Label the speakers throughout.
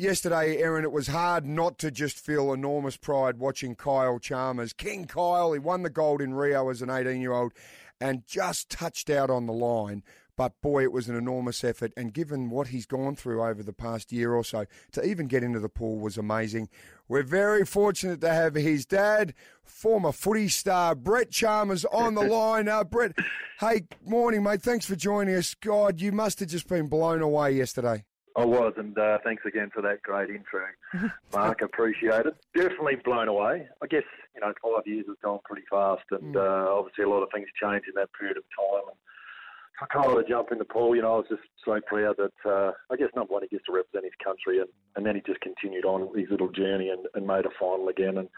Speaker 1: yesterday, Erin, it was hard not to just feel enormous pride watching Kyle Chalmers. King Kyle, he won the gold in Rio as an 18 year old and just touched out on the line. But boy, it was an enormous effort. And given what he's gone through over the past year or so, to even get into the pool was amazing. We're very fortunate to have his dad, former footy star Brett Chalmers, on the line. Uh, Brett, hey, morning, mate. Thanks for joining us. God, you must have just been blown away yesterday.
Speaker 2: I was, and uh, thanks again for that great intro, Mark. Appreciate it. Definitely blown away. I guess you know five years has gone pretty fast, and uh, obviously a lot of things change in that period of time. And for Kyle to jump in the pool, you know, I was just so proud that uh, I guess number one he gets to represent his country, and, and then he just continued on his little journey and, and made a final again. And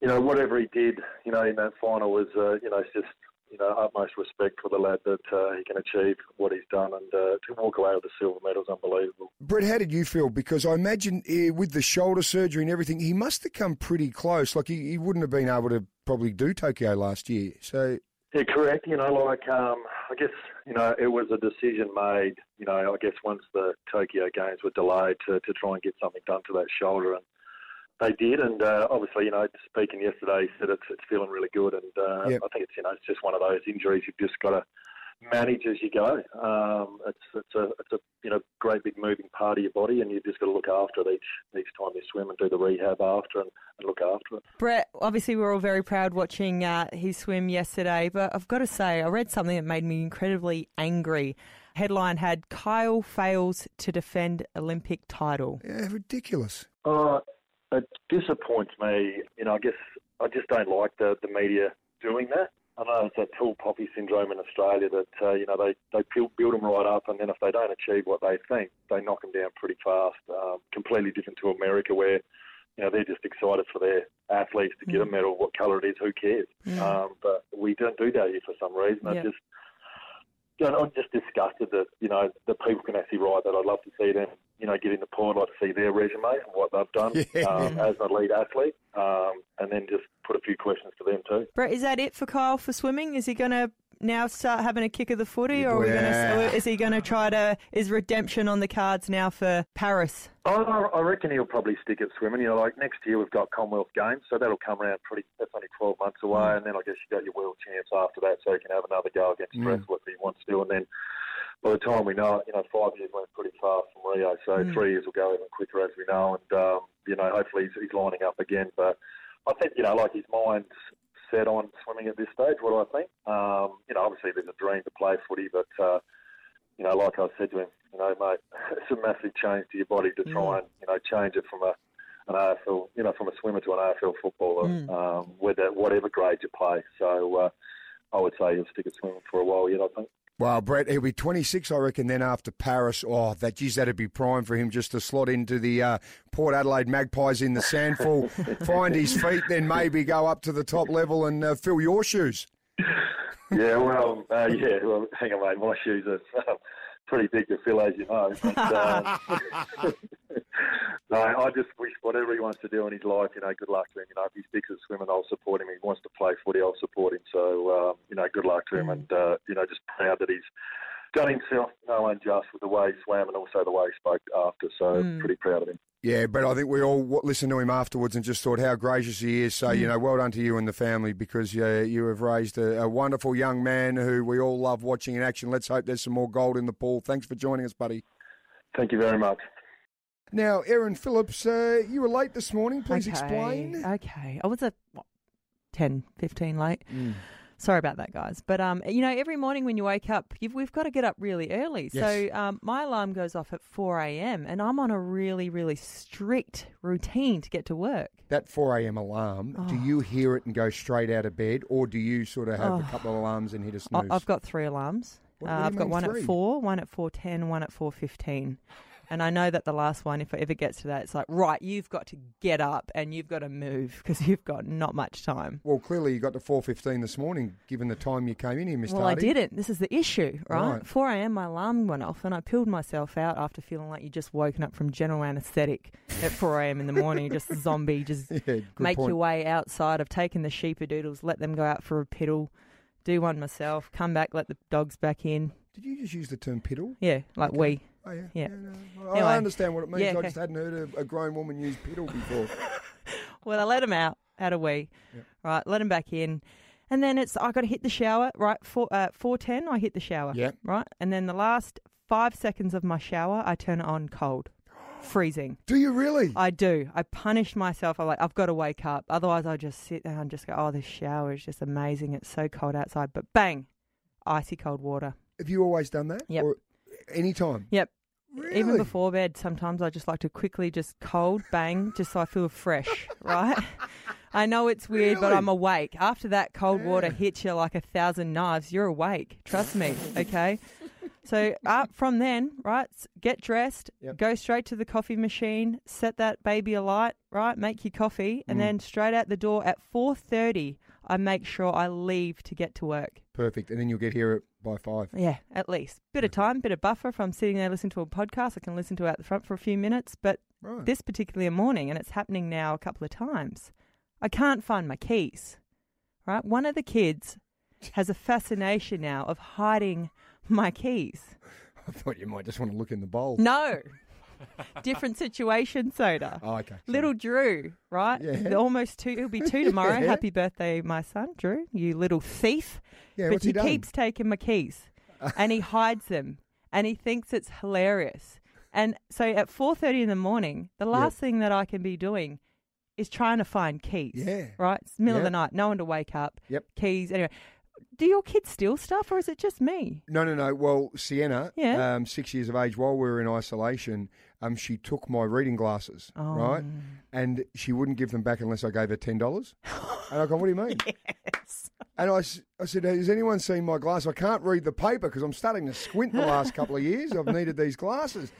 Speaker 2: you know, whatever he did, you know, in that final was, uh, you know, it's just you know, utmost respect for the lad that uh, he can achieve what he's done and uh, to walk away with the silver medal is unbelievable.
Speaker 1: Brett, how did you feel? Because I imagine eh, with the shoulder surgery and everything, he must have come pretty close. Like he, he wouldn't have been able to probably do Tokyo last year. So
Speaker 2: Yeah, correct. You know, like um, I guess you know it was a decision made. You know, I guess once the Tokyo Games were delayed to to try and get something done to that shoulder, and they did. And uh, obviously, you know, speaking yesterday, he said it's it's feeling really good. And uh,
Speaker 1: Yep.
Speaker 2: I think it's you know it's just one of those injuries you've just got to manage as you go. Um, it's it's a it's a you know great big moving part of your body, and you've just got to look after it each each time you swim and do the rehab after and, and look after it.
Speaker 3: Brett, obviously, we're all very proud watching uh, his swim yesterday, but I've got to say, I read something that made me incredibly angry. Headline had Kyle fails to defend Olympic title.
Speaker 1: yeah, ridiculous.
Speaker 2: Uh, it disappoints me. You know, I guess I just don't like the, the media doing that. I know it's that tall poppy syndrome in Australia that, uh, you know, they, they build, build them right up and then if they don't achieve what they think, they knock them down pretty fast. Um, completely different to America where, you know, they're just excited for their athletes to get a medal. What colour it is, who cares? Um, but we don't do that here for some reason. I just you know, I'm just disgusted that, you know, that people can actually write that. I'd love to see them, you know, get in the pool. I'd like to see their resume and what they've done
Speaker 1: Yeah.
Speaker 2: um, as an elite athlete um, and then just put a few questions to them too.
Speaker 3: Brett, is that it for Kyle for swimming? Is he going to now start having a kick of the footy, or, are we
Speaker 1: Yeah.
Speaker 3: gonna, is he going to try to? Is redemption on the cards now for Paris?
Speaker 2: I, I reckon he'll probably stick at swimming. You know, like next year we've got Commonwealth Games, so that'll come around pretty. That's only 12 months away, and then I guess you got your World Champs after that, so you can have another go against
Speaker 1: Mm.
Speaker 2: Dressel if he wants to. do, And then by the time we know it, you know, five years went pretty fast from Rio, so three years will go even quicker as we know. And um, you know, hopefully he's, he's lining up again. But I think you know, like his mind's set on swimming at this stage. What do I think? Um, you know, obviously there's a dream to play footy, but uh, you know, like I said to him, you know, mate, it's a massive change to your body to try and, you know, change it from a an AFL, you know, from a swimmer to an AFL footballer, um, whether whatever grade you play. So uh, I would say he'll stick at swimming for a while yet. I think.
Speaker 1: Well, Brett, he'll be 26, I reckon, then after Paris. Oh, that, geez, that'd be prime for him just to slot into the uh, Port Adelaide Magpies in the SANFL, find his feet, then maybe go up to the top level and uh, fill your shoes.
Speaker 2: Yeah, well, uh, yeah, well, hang on, mate. My shoes are pretty big to fill, as you know. But, uh, no, I just wish whatever he wants to do in his life, you know, good luck to him. You know, if he sticks at swimming, I'll support him. If he wants to play footy, I'll support him. So, um, you know, good luck to him, and uh, you know, just proud that he's done himself no unjust with the way he swam and also the way he spoke after. So, pretty proud of him.
Speaker 1: Yeah, but I think we all listened to him afterwards and just thought how gracious he is. So, you know, well done to you and the family because uh, you have raised a, a wonderful young man who we all love watching in action. Let's hope there's some more gold in the pool. Thanks for joining us, buddy.
Speaker 2: Thank you very much.
Speaker 1: Now, Erin Phillips, uh, you were late this morning. Please
Speaker 3: okay.
Speaker 1: explain.
Speaker 3: Okay, I was at what, 10, 15 late. Sorry about that, guys. But um, you know, every morning when you wake up, you've, we've got to get up really early.
Speaker 1: Yes.
Speaker 3: So um, my alarm goes off at four a.m. and I'm on a really, really strict routine to get to work.
Speaker 1: That 4 a.m. alarm, do
Speaker 3: Oh.
Speaker 1: you hear it and go straight out of bed, or do you sort of have a couple of alarms and hit a
Speaker 3: I,
Speaker 1: snooze?
Speaker 3: I've got three alarms.
Speaker 1: What-
Speaker 3: uh,
Speaker 1: what do you
Speaker 3: I've got one
Speaker 1: three?
Speaker 3: at four, one at four ten, one at four fifteen. And I know that the last one, if it ever gets to that, it's like, right, you've got to get up and you've got to move because you've got not much time.
Speaker 1: Well, clearly you got to 4.15 this morning, given the time you came in here, Miss
Speaker 3: Well,
Speaker 1: Tardy.
Speaker 3: I didn't. This is the issue, right?
Speaker 1: Right.
Speaker 3: 4 a.m. my alarm went off and I peeled myself out after feeling like you just woken up from general anaesthetic at 4 a.m. in the morning. Just a zombie, just
Speaker 1: Yeah,
Speaker 3: make
Speaker 1: point.
Speaker 3: your way outside. I've taken the sheepadoodles, let them go out for a piddle, do one myself, come back, let the dogs back in.
Speaker 1: Did you just use the term piddle?
Speaker 3: Yeah, like we.
Speaker 1: Oh, yeah.
Speaker 3: Yeah.
Speaker 1: no.
Speaker 3: Anyway.
Speaker 1: I understand what it means.
Speaker 3: Yeah,
Speaker 1: I just hadn't heard a, a grown woman use piddle before.
Speaker 3: Well, I let him out, had a wee, right? Let him back in, and then it's I got to hit the shower, right? Four uh, four ten, I hit the shower,
Speaker 1: Yeah.
Speaker 3: right, and then the last five seconds of my shower, I turn it on cold, freezing.
Speaker 1: Do you really?
Speaker 3: I do. I punish myself. I'm like I've got to wake up, otherwise I just sit there and just go, oh, this shower is just amazing. It's so cold outside, but bang, icy cold water.
Speaker 1: Have you always done that? Or any time?
Speaker 3: Yep.
Speaker 1: Really?
Speaker 3: Even before bed, sometimes I just like to quickly just cold bang, just so I feel fresh, right? I know it's weird, but I'm awake. After that cold water hits you like a thousand knives, you're awake. Trust me, okay? So up from then, right? Get dressed,
Speaker 1: Yep.
Speaker 3: go straight to the coffee machine, set that baby alight, right? Make your coffee, and
Speaker 1: Mm.
Speaker 3: then straight out the door at four thirty. I make sure I leave to get to work.
Speaker 1: Perfect. And then you'll get here by five.
Speaker 3: Yeah, at least. Bit of time, bit of buffer. If I'm sitting there listening to a podcast, I can listen to it out the front for a few minutes. But
Speaker 1: Right.
Speaker 3: this particular morning, and it's happening now a couple of times, I can't find my keys. Right? One of the kids has a fascination now of hiding my keys.
Speaker 1: I thought you might just want to look in the bowl.
Speaker 3: No. Different situation, soda.
Speaker 1: Oh, okay.
Speaker 3: Little Drew, right?
Speaker 1: Yeah.
Speaker 3: Almost two. He'll be two tomorrow.
Speaker 1: Yeah.
Speaker 3: Happy birthday, my son, Drew. You little thief.
Speaker 1: Yeah,
Speaker 3: but he
Speaker 1: he
Speaker 3: keeps taking my keys and he hides them and he thinks it's hilarious. And so at 4:30 in the morning, the last thing that I can be doing is trying to find keys.
Speaker 1: Yeah.
Speaker 3: Right? It's the middle of the night, no one to wake up.
Speaker 1: Yep.
Speaker 3: Keys. Anyway, do your kids steal stuff or is it just me?
Speaker 1: No, no, no. Well, Sienna,
Speaker 3: Yeah.
Speaker 1: um, six years of age, while we were in isolation, um, she took my reading glasses,
Speaker 3: Oh.
Speaker 1: right? And she wouldn't give them back unless I gave her ten dollars. and I go, "What do you mean?"
Speaker 3: Yes.
Speaker 1: And I, I said, "Has anyone seen my glass? I can't read the paper because I'm starting to squint the last couple of years. I've needed these glasses."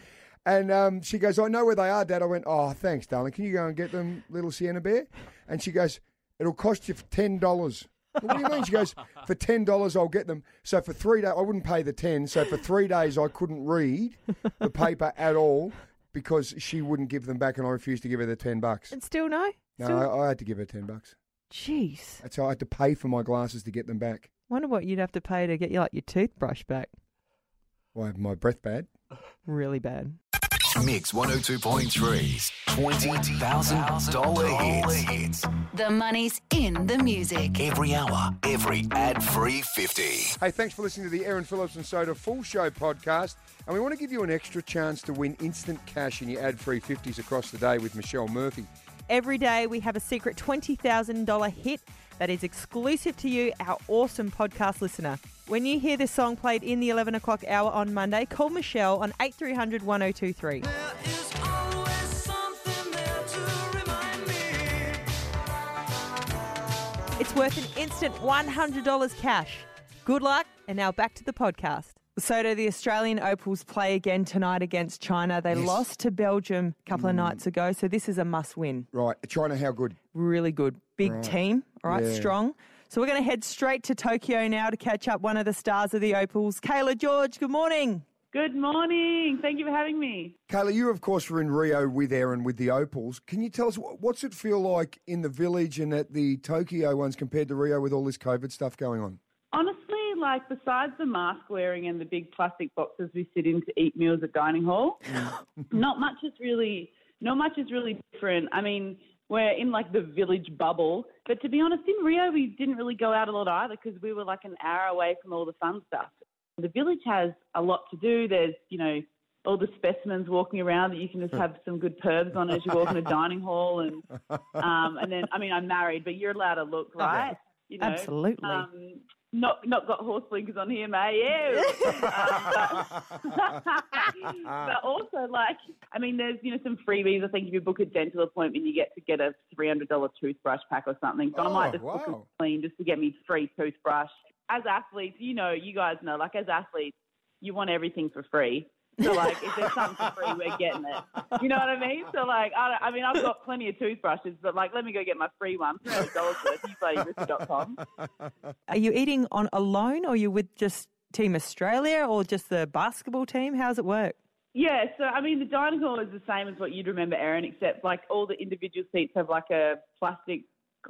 Speaker 1: And um, she goes, "I know where they are, Dad." I went, "Oh, thanks, darling. Can you go and get them, little Sienna Bear?" And she goes, "It'll cost you ten dollars." What do you mean? She goes, for ten dollars I'll get them. So for three days I wouldn't pay the ten. So for three days I couldn't read the paper at all because she wouldn't give them back, and I refused to give her the ten bucks.
Speaker 3: And still no?
Speaker 1: No,
Speaker 3: Still?
Speaker 1: I, I had to give her ten bucks.
Speaker 3: Jeez.
Speaker 1: That's how I had to pay for my glasses to get them back.
Speaker 3: Wonder what you'd have to pay to get you like your toothbrush back.
Speaker 1: Why my breath bad?
Speaker 3: Really bad.
Speaker 4: Mix 102.3's $20,000 hits.
Speaker 5: The money's in the music.
Speaker 4: Every hour, every ad free 50.
Speaker 1: Hey, thanks for listening to the Erin Phillips and Soda Full Show podcast. And we want to give you an extra chance to win instant cash in your ad-free 50s across the day with Michelle Murphy.
Speaker 3: Every day we have a secret $20,000 hit that is exclusive to you, our awesome podcast listener. When you hear this song played in the 11 o'clock hour on Monday, call Michelle on 8300 1023. It's worth an instant $100 cash. Good luck, and now back to the podcast. So do the Australian Opals play again tonight against China. They
Speaker 1: Yes.
Speaker 3: lost to Belgium a couple of mm. nights ago, so this is a must win
Speaker 1: Right, China, how good?
Speaker 3: really good. Big
Speaker 1: Right.
Speaker 3: team, all right,
Speaker 1: Yeah.
Speaker 3: strong. So we're going to head straight to Tokyo now to catch up one of the stars of the Opals, Cayla George. Good morning.
Speaker 6: Good morning. Thank you for having me.
Speaker 1: Cayla, you of course were in Rio with Erin with the Opals. Can you tell us what's it feel like in the village and at the Tokyo ones compared to Rio with all this COVID stuff going on?
Speaker 6: Like besides the mask wearing and the big plastic boxes we sit in to eat meals at dining hall, not much is really not much is really different. I mean, we're in like the village bubble, but to be honest, in Rio we didn't really go out a lot either because we were like an hour away from all the fun stuff. The village has a lot to do. There's you know all the specimens walking around that you can just have some good perbs on as you walk in a dining hall, and um, and then I mean I'm married, but you're allowed to look, right? You know,
Speaker 3: Absolutely.
Speaker 6: um, not not got horse blinkers on here, mate. Yeah. um, but, but also, like, I mean, there's you know some freebies. I think if you book a dental appointment, you get to get a three hundred dollar toothbrush pack or something. So I
Speaker 1: Oh,
Speaker 6: might just book a clean just to get me free toothbrush. As athletes, you know, you guys know, like as athletes, you want everything for free. So like, if there's something for free, we're getting it. You know what I mean? So like, I, I mean, I've got plenty of toothbrushes, but like, let me go get my free one, three hundred dollars worth. You bloody
Speaker 3: Are you eating on alone or are you with just Team Australia or just the basketball team? How's it work?
Speaker 6: Yeah, so I mean, the dining hall is the same as what you'd remember, Erin, except like all the individual seats have like a plastic.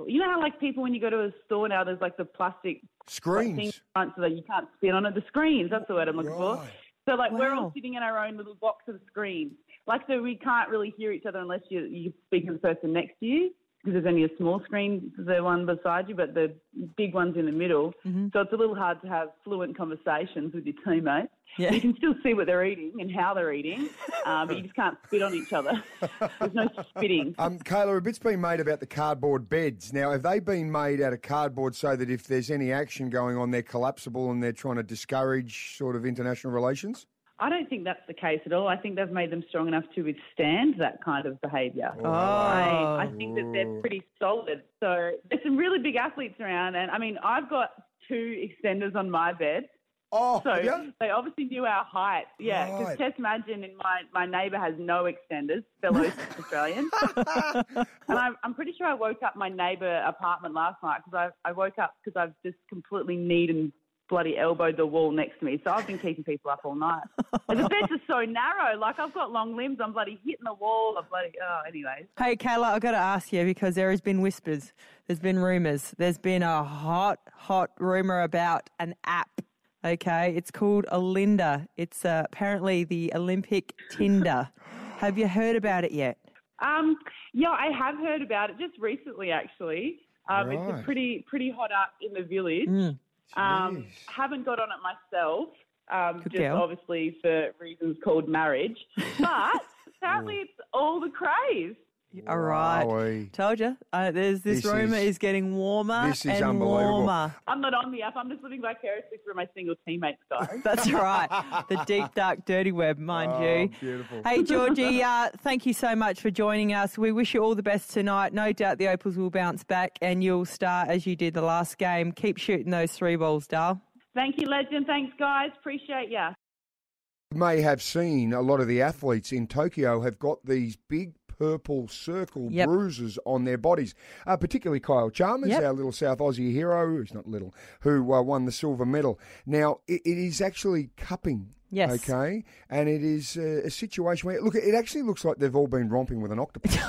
Speaker 6: You know how like people when you go to a store now, there's like the plastic thing
Speaker 1: Screens.
Speaker 6: front so that you can't spin on it. The screens, that's the word I'm looking for. So like we're all sitting in our own little box of screens. Like so we can't really hear each other unless you you speak to the person next to you because there's only a small screen, the one beside you, but the big one's in the middle.
Speaker 3: Mm-hmm.
Speaker 6: So it's a little hard to have fluent conversations with your teammates.
Speaker 3: Yeah.
Speaker 6: You can still see what they're eating and how they're eating, uh, but you just can't spit on each other. There's no spitting.
Speaker 1: Um, Cayla, a bit's been made about the cardboard beds. Now, have they been made out of cardboard so that if there's any action going on, they're collapsible and they're trying to discourage sort of international relations?
Speaker 6: I don't think that's the case at all. I think they've made them strong enough to withstand that kind of behaviour.
Speaker 3: Oh.
Speaker 6: I, I think that they're pretty solid. So there's some really big athletes around, and I mean, I've got two extenders on my bed.
Speaker 1: Oh,
Speaker 6: So
Speaker 1: yeah.
Speaker 6: they obviously knew our height. Yeah, because
Speaker 1: Right.
Speaker 6: Tess Madgen and my, my neighbour has no extenders, fellow Australian. and I, I'm pretty sure I woke up my neighbour apartment last night because I, I woke up because I've just completely kneed and bloody elbowed the wall next to me. So I've been keeping people up all night. And the beds are so narrow. Like I've got long limbs. I'm bloody hitting the wall. I'm bloody, oh, anyways.
Speaker 3: Hey, Cayla, I've got to ask you because there has been whispers, there's been rumours, there's been a hot, hot rumour about an app. Okay, it's called Alinda. It's uh, apparently the Olympic Tinder. Have you heard about it yet?
Speaker 6: Um, yeah, I have heard about it just recently, actually. Um, It's a pretty pretty hot up in the village.
Speaker 3: Mm.
Speaker 6: Um, haven't got on it myself, um, just
Speaker 3: girl.
Speaker 6: obviously for reasons called marriage. But apparently, it's all the craze.
Speaker 3: All right.
Speaker 1: Wowee.
Speaker 3: Told you. Uh, there's this,
Speaker 1: This
Speaker 3: rumour
Speaker 1: is-
Speaker 3: is, getting warmer
Speaker 1: this is
Speaker 3: and warmer.
Speaker 6: I'm not on the app. I'm just living vicariously through my single teammates, guys.
Speaker 3: That's right. The deep, dark, dirty web, mind
Speaker 1: Oh,
Speaker 3: you.
Speaker 1: beautiful.
Speaker 3: Hey, Georgie, uh, thank you so much for joining us. We wish you all the best tonight. No doubt the Opals will bounce back and you'll start as you did the last game. Keep shooting those three balls, Dale.
Speaker 6: Thank you, legend. Thanks, guys. Appreciate ya.
Speaker 1: You may have seen a lot of the athletes in Tokyo have got these big purple circle
Speaker 3: Yep.
Speaker 1: bruises on their bodies, uh, particularly Kyle Chalmers,
Speaker 3: Yep.
Speaker 1: our little South Aussie hero, who's not little, who uh, won the silver medal. Now, it, it is actually cupping.
Speaker 3: Yes.
Speaker 1: Okay, and it is uh, a situation where look, it actually looks like they've all been romping with an octopus.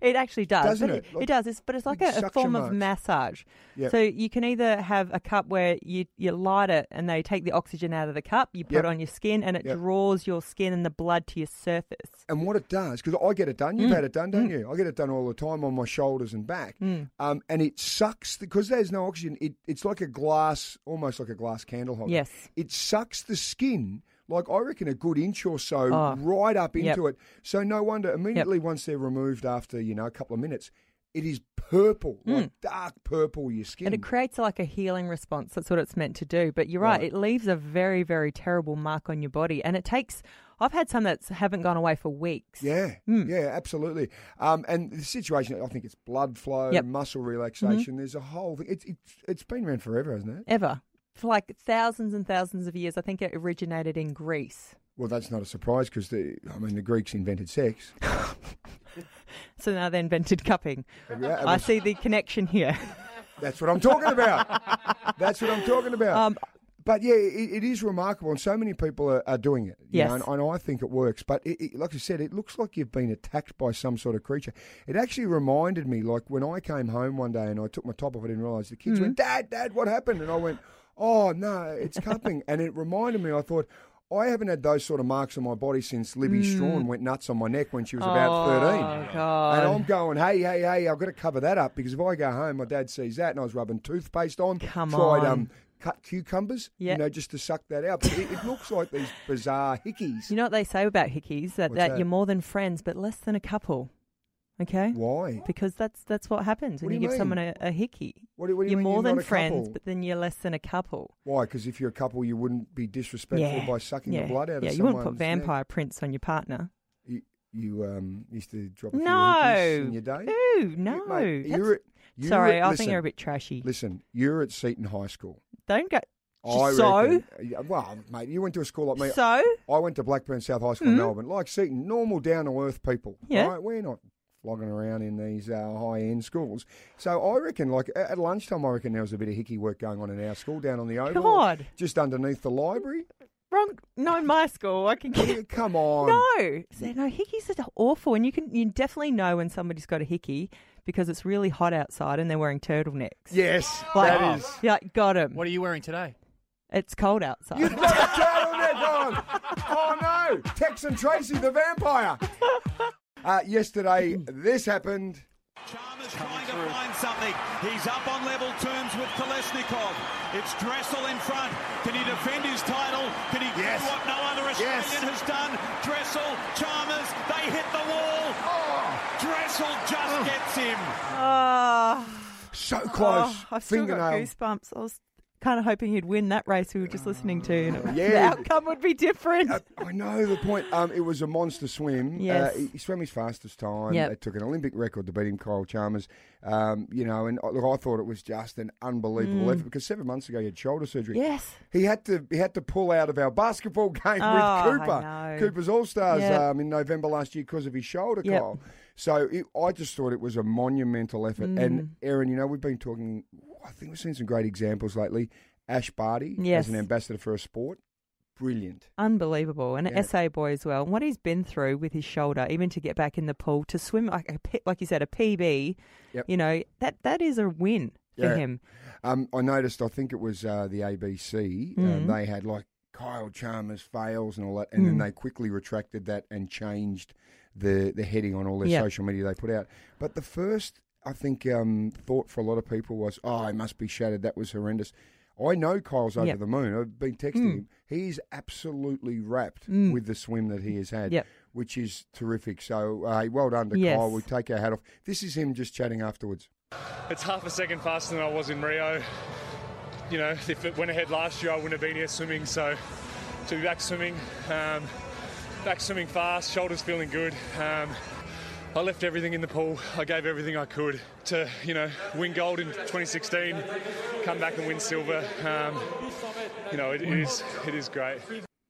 Speaker 3: It actually does.
Speaker 1: Doesn't it?
Speaker 3: It,
Speaker 1: Like
Speaker 3: does. It's, but it's like a, a form of massage.
Speaker 1: Yep.
Speaker 3: So you can either have a cup where you, you light it and they take the oxygen out of the cup, you put
Speaker 1: Yep.
Speaker 3: it on your skin, and it
Speaker 1: Yep.
Speaker 3: draws your skin and the blood to your surface.
Speaker 1: And what it does, because I get it done, you've
Speaker 3: Mm.
Speaker 1: had it done, don't you? I get it done all the time on my shoulders and back. Um, and it sucks, because there's no oxygen, it, it's like a glass, almost like a glass candle holder.
Speaker 3: Yes.
Speaker 1: It sucks the skin, like I reckon a good inch or so,
Speaker 3: Oh.
Speaker 1: right up
Speaker 3: Yep.
Speaker 1: into it. So no wonder, immediately once they're removed after, you know, a couple of minutes, it is purple, like dark purple, your skin.
Speaker 3: Mm. And it creates like a healing response. That's what it's meant to do. But you're right,
Speaker 1: Right.
Speaker 3: it leaves a very, very terrible mark on your body. And it takes, I've had some that haven't gone away for weeks.
Speaker 1: Yeah,
Speaker 3: Hmm.
Speaker 1: yeah, absolutely. Um, and the situation, I think it's blood flow,
Speaker 3: Yep. Mm-hmm.
Speaker 1: muscle relaxation. There's a whole thing. It's, it's, it's been around forever, hasn't it?
Speaker 3: Ever. For like thousands and thousands of years. I think it originated in Greece.
Speaker 1: Well, that's not a surprise because the, I mean, the Greeks invented sex.
Speaker 3: So now they invented cupping.
Speaker 1: Yeah,
Speaker 3: I see the connection here.
Speaker 1: That's what I'm talking about. that's what I'm talking about.
Speaker 3: Um,
Speaker 1: but yeah, it, it is remarkable, and so many people are, are doing it. you
Speaker 3: Yes.
Speaker 1: know, and, and I think it works. But it, it, like I said, it looks like you've been attacked by some sort of creature. It actually reminded me, like when I came home one day and I took my top off, I didn't realise the kids went, "Dad, Dad, what happened?" And I went, "Oh no, it's cupping." and it reminded me. I thought. I haven't had those sort of marks on my body since Libby Strawn went nuts on my neck when she was about 13.
Speaker 3: Oh, God.
Speaker 1: And I'm going, hey, hey, hey, I've got to cover that up because if I go home, my dad sees that and I was rubbing toothpaste on.
Speaker 3: Come
Speaker 1: tried,
Speaker 3: on.
Speaker 1: Um, cut cucumbers,
Speaker 3: Yeah.
Speaker 1: you know, just to suck that out. But it, it looks like these bizarre hickeys.
Speaker 3: You know what they say about hickeys? That,
Speaker 1: What's
Speaker 3: that,
Speaker 1: that?
Speaker 3: you're more than friends, but less than a couple. Okay?
Speaker 1: Why?
Speaker 3: Because that's that's what happens when
Speaker 1: What do
Speaker 3: you,
Speaker 1: you
Speaker 3: give someone
Speaker 1: mean?
Speaker 3: a, a hickey.
Speaker 1: What do, what do
Speaker 3: you're
Speaker 1: mean
Speaker 3: more
Speaker 1: you're
Speaker 3: than
Speaker 1: not a
Speaker 3: friends,
Speaker 1: couple?
Speaker 3: but then you're less than a couple.
Speaker 1: Why? Because if you're a couple, you wouldn't be disrespectful
Speaker 3: yeah.
Speaker 1: by sucking
Speaker 3: yeah.
Speaker 1: the blood out
Speaker 3: yeah,
Speaker 1: of someone.
Speaker 3: Yeah, you wouldn't put vampire prints on your partner.
Speaker 1: You, you um, used to drop a few
Speaker 3: No.
Speaker 1: in your day?
Speaker 3: Ooh, no.
Speaker 1: You- mate,
Speaker 3: That's-
Speaker 1: you're at, you're
Speaker 3: Sorry,
Speaker 1: at,
Speaker 3: I
Speaker 1: listen,
Speaker 3: think you're a bit trashy.
Speaker 1: Listen, you're at Seton High School.
Speaker 3: Don't go.
Speaker 1: I
Speaker 3: so?
Speaker 1: reckon, yeah, well, mate, you went to a school like me.
Speaker 3: So?
Speaker 1: I went to Blackburn South High School in Melbourne, like Seton, normal down to earth people.
Speaker 3: Yeah.
Speaker 1: Right? We're not flogging around in these uh, high end schools. So I reckon, like at lunchtime, I reckon there was a bit of hickey work going on in our school down on the oval,
Speaker 3: God.
Speaker 1: just underneath the library.
Speaker 3: Wrong. No, in my school, I can get.
Speaker 1: Come on,
Speaker 3: No, so, no, hickeys are awful, and you can you definitely know when somebody's got a hickey because it's really hot outside and they're wearing turtlenecks.
Speaker 1: Yes,
Speaker 3: Like,
Speaker 1: that is.
Speaker 3: Yeah, got him.
Speaker 7: What are you wearing today?
Speaker 3: It's cold outside.
Speaker 1: Not a turtleneck. gone. Oh no! Tex and Tracy, the vampire. Uh, yesterday, this happened.
Speaker 7: Chalmers trying to find something. He's up on level terms with Kolesnikov. It's Dressel in front. Can he defend his title? Can he
Speaker 1: Yes.
Speaker 7: do what no other Australian
Speaker 1: Yes.
Speaker 7: has done? Dressel, Chalmers, they hit the wall. Dressel just gets him.
Speaker 3: Oh,
Speaker 1: So close.
Speaker 3: oh, I've still got goosebumps. I was kind of hoping he'd win that race we were just listening to. And
Speaker 1: Yeah.
Speaker 3: The outcome would be different.
Speaker 1: Uh, I know the point. Um, it was a monster swim.
Speaker 3: Yes.
Speaker 1: Uh, he, he swam his fastest time.
Speaker 3: Yep.
Speaker 1: It took an Olympic record to beat him, Kyle Chalmers. Um, you know, and uh, look, I thought it was just an unbelievable effort because seven months ago he had shoulder surgery.
Speaker 3: Mm. yes.
Speaker 1: He had to he had to pull out of our basketball game
Speaker 3: Oh,
Speaker 1: with
Speaker 3: I
Speaker 1: Cooper. Cooper's All Stars
Speaker 3: Yep.
Speaker 1: um, in November last year because of his shoulder,
Speaker 3: Yep.
Speaker 1: Kyle. So it, I just thought it was a monumental effort.
Speaker 3: Mm.
Speaker 1: And Erin, you know, we've been talking. I think we've seen some great examples lately. Ash Barty
Speaker 3: Yes.
Speaker 1: as an ambassador for a sport, brilliant.
Speaker 3: Unbelievable. And
Speaker 1: Yeah.
Speaker 3: an SA boy as well. And what he's been through with his shoulder, even to get back in the pool, to swim like a, like you said, a PB,
Speaker 1: Yep.
Speaker 3: you know, that that is a win for
Speaker 1: Yeah.
Speaker 3: him.
Speaker 1: Um, I noticed. I think it was uh, the ABC.
Speaker 3: Mm.
Speaker 1: Um, they had like Kyle Chalmers fails and all that, and then
Speaker 3: Mm.
Speaker 1: they quickly retracted that and changed the the heading on all their
Speaker 3: Yep.
Speaker 1: social media they put out. But the first, I think, um, thought for a lot of people was, "Oh, he must be shattered. That was horrendous." I know Kyle's over
Speaker 3: Yep.
Speaker 1: the moon. I've been texting
Speaker 3: Mm.
Speaker 1: him. He's absolutely wrapped
Speaker 3: Mm.
Speaker 1: with the swim that he has had,
Speaker 3: Yep.
Speaker 1: which is terrific. So, uh, well done to
Speaker 3: Yes.
Speaker 1: Kyle. We take our hat off. This is him just chatting afterwards.
Speaker 8: It's half a second faster than I was in Rio. You know, if it went ahead last year, I wouldn't have been here swimming. So to be back swimming, um, back swimming fast, shoulders feeling good. Um, I left everything in the pool. I gave everything I could to, you know, win gold in 2016, come back and win silver. Um, you know, it, it is it is great.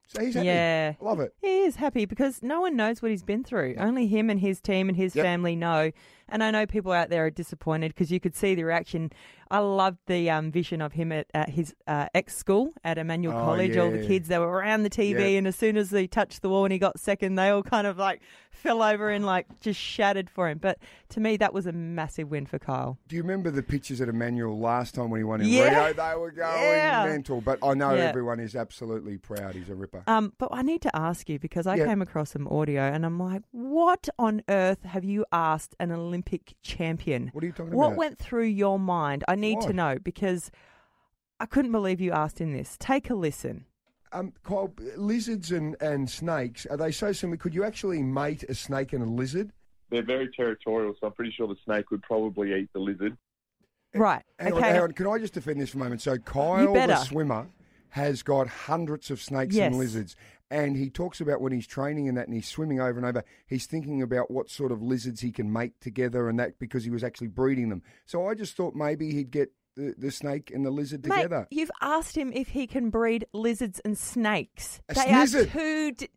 Speaker 1: So he's happy.
Speaker 3: Yeah.
Speaker 1: Love it.
Speaker 3: He is happy because no one knows what he's been through. Only him and his team and his
Speaker 1: Yep.
Speaker 3: family know. And I know people out there are disappointed because you could see the reaction. I loved the um, vision of him at, at his uh, ex school at Immanuel
Speaker 1: Oh,
Speaker 3: College. All the kids, they were around the TV,
Speaker 1: Yeah.
Speaker 3: and as soon as he touched the wall and he got second, they all kind of like fell over and like just shattered for him. But to me, that was a massive win for Kyle.
Speaker 1: Do you remember the pictures at Immanuel last time when he won in
Speaker 3: Yeah.
Speaker 1: Rio? They were going
Speaker 3: Yeah.
Speaker 1: mental. But I know
Speaker 3: Yeah.
Speaker 1: everyone is absolutely proud. He's a ripper.
Speaker 3: Um, but I need to ask you because I
Speaker 1: Yeah.
Speaker 3: came across some audio and I'm like, what on earth have you asked an Olympic champion?
Speaker 1: What are you talking
Speaker 3: What
Speaker 1: about?
Speaker 3: What went through your mind? I need to know because I couldn't believe you asked him this. Take a listen.
Speaker 1: Um, Kyle, lizards and, and snakes, are they so similar? Could you actually mate a snake and a lizard?
Speaker 9: They're very territorial, so I'm pretty sure the snake would probably eat the lizard.
Speaker 3: Right.
Speaker 1: Hang
Speaker 3: okay.
Speaker 1: on, hang on. Can I just defend this for a moment? So Kyle, the swimmer, has got hundreds of snakes
Speaker 3: Yes.
Speaker 1: and lizards. And he talks about when he's training and that, and he's swimming over and over, he's thinking about what sort of lizards he can mate together and that because he was actually breeding them. So I just thought maybe he'd get the, the snake and the lizard
Speaker 3: Mate,
Speaker 1: together.
Speaker 3: you've asked him if he can breed lizards and snakes.
Speaker 1: A
Speaker 3: they
Speaker 1: snizzard.
Speaker 3: are two. Di-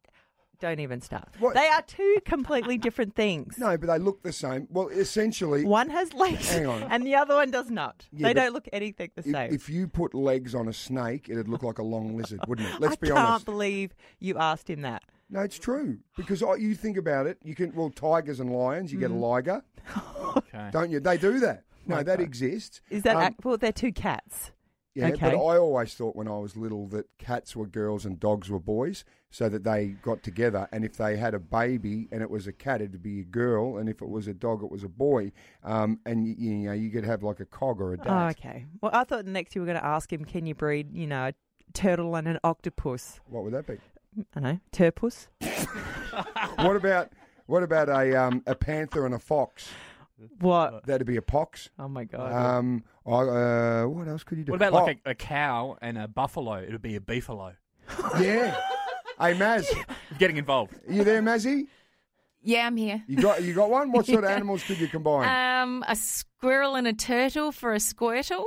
Speaker 3: Don't even start.
Speaker 1: What?
Speaker 3: They are two completely different things.
Speaker 1: No, but they look the same. Well, essentially,
Speaker 3: One has legs
Speaker 1: Hang on.
Speaker 3: and the other one does not.
Speaker 1: Yeah,
Speaker 3: they don't look anything the
Speaker 1: if,
Speaker 3: same.
Speaker 1: if you put legs on a snake, it'd look like a long lizard, wouldn't it? Let's
Speaker 3: I
Speaker 1: be honest.
Speaker 3: I can't believe you asked him that.
Speaker 1: No, it's true because I, you think about it. You can well, tigers and lions. You get a
Speaker 3: Mm.
Speaker 1: liger,
Speaker 10: Okay.
Speaker 1: don't you? They do that. No, that
Speaker 3: Okay.
Speaker 1: exists.
Speaker 3: Is that
Speaker 1: Um,
Speaker 3: ac- well? They're two cats.
Speaker 1: Yeah,
Speaker 3: okay.
Speaker 1: but I always thought when I was little that cats were girls and dogs were boys, so that they got together. And if they had a baby and it was a cat, it'd be a girl, and if it was a dog, it was a boy. Um, and you, you know, you could have like a cog or a
Speaker 3: Oh,
Speaker 1: dad.
Speaker 3: okay. Well, I thought next you were going to ask him, can you breed, you know, a turtle and an octopus?
Speaker 1: What would that be?
Speaker 3: I know, turpus.
Speaker 1: what about what about a um, a panther and a fox?
Speaker 3: What?
Speaker 1: That'd be a pox.
Speaker 3: Oh my god.
Speaker 1: Um, I, uh, what else could you do?
Speaker 10: What about
Speaker 1: Oh,
Speaker 10: like a, a cow and a buffalo? It would be a beefalo.
Speaker 1: yeah. Hey, Maz,
Speaker 10: Getting involved.
Speaker 1: you there, Mazzy?
Speaker 11: Yeah, I'm here.
Speaker 1: You got you got one. What sort of animals could you combine?
Speaker 11: Um, a squirrel and a turtle for a squirtle.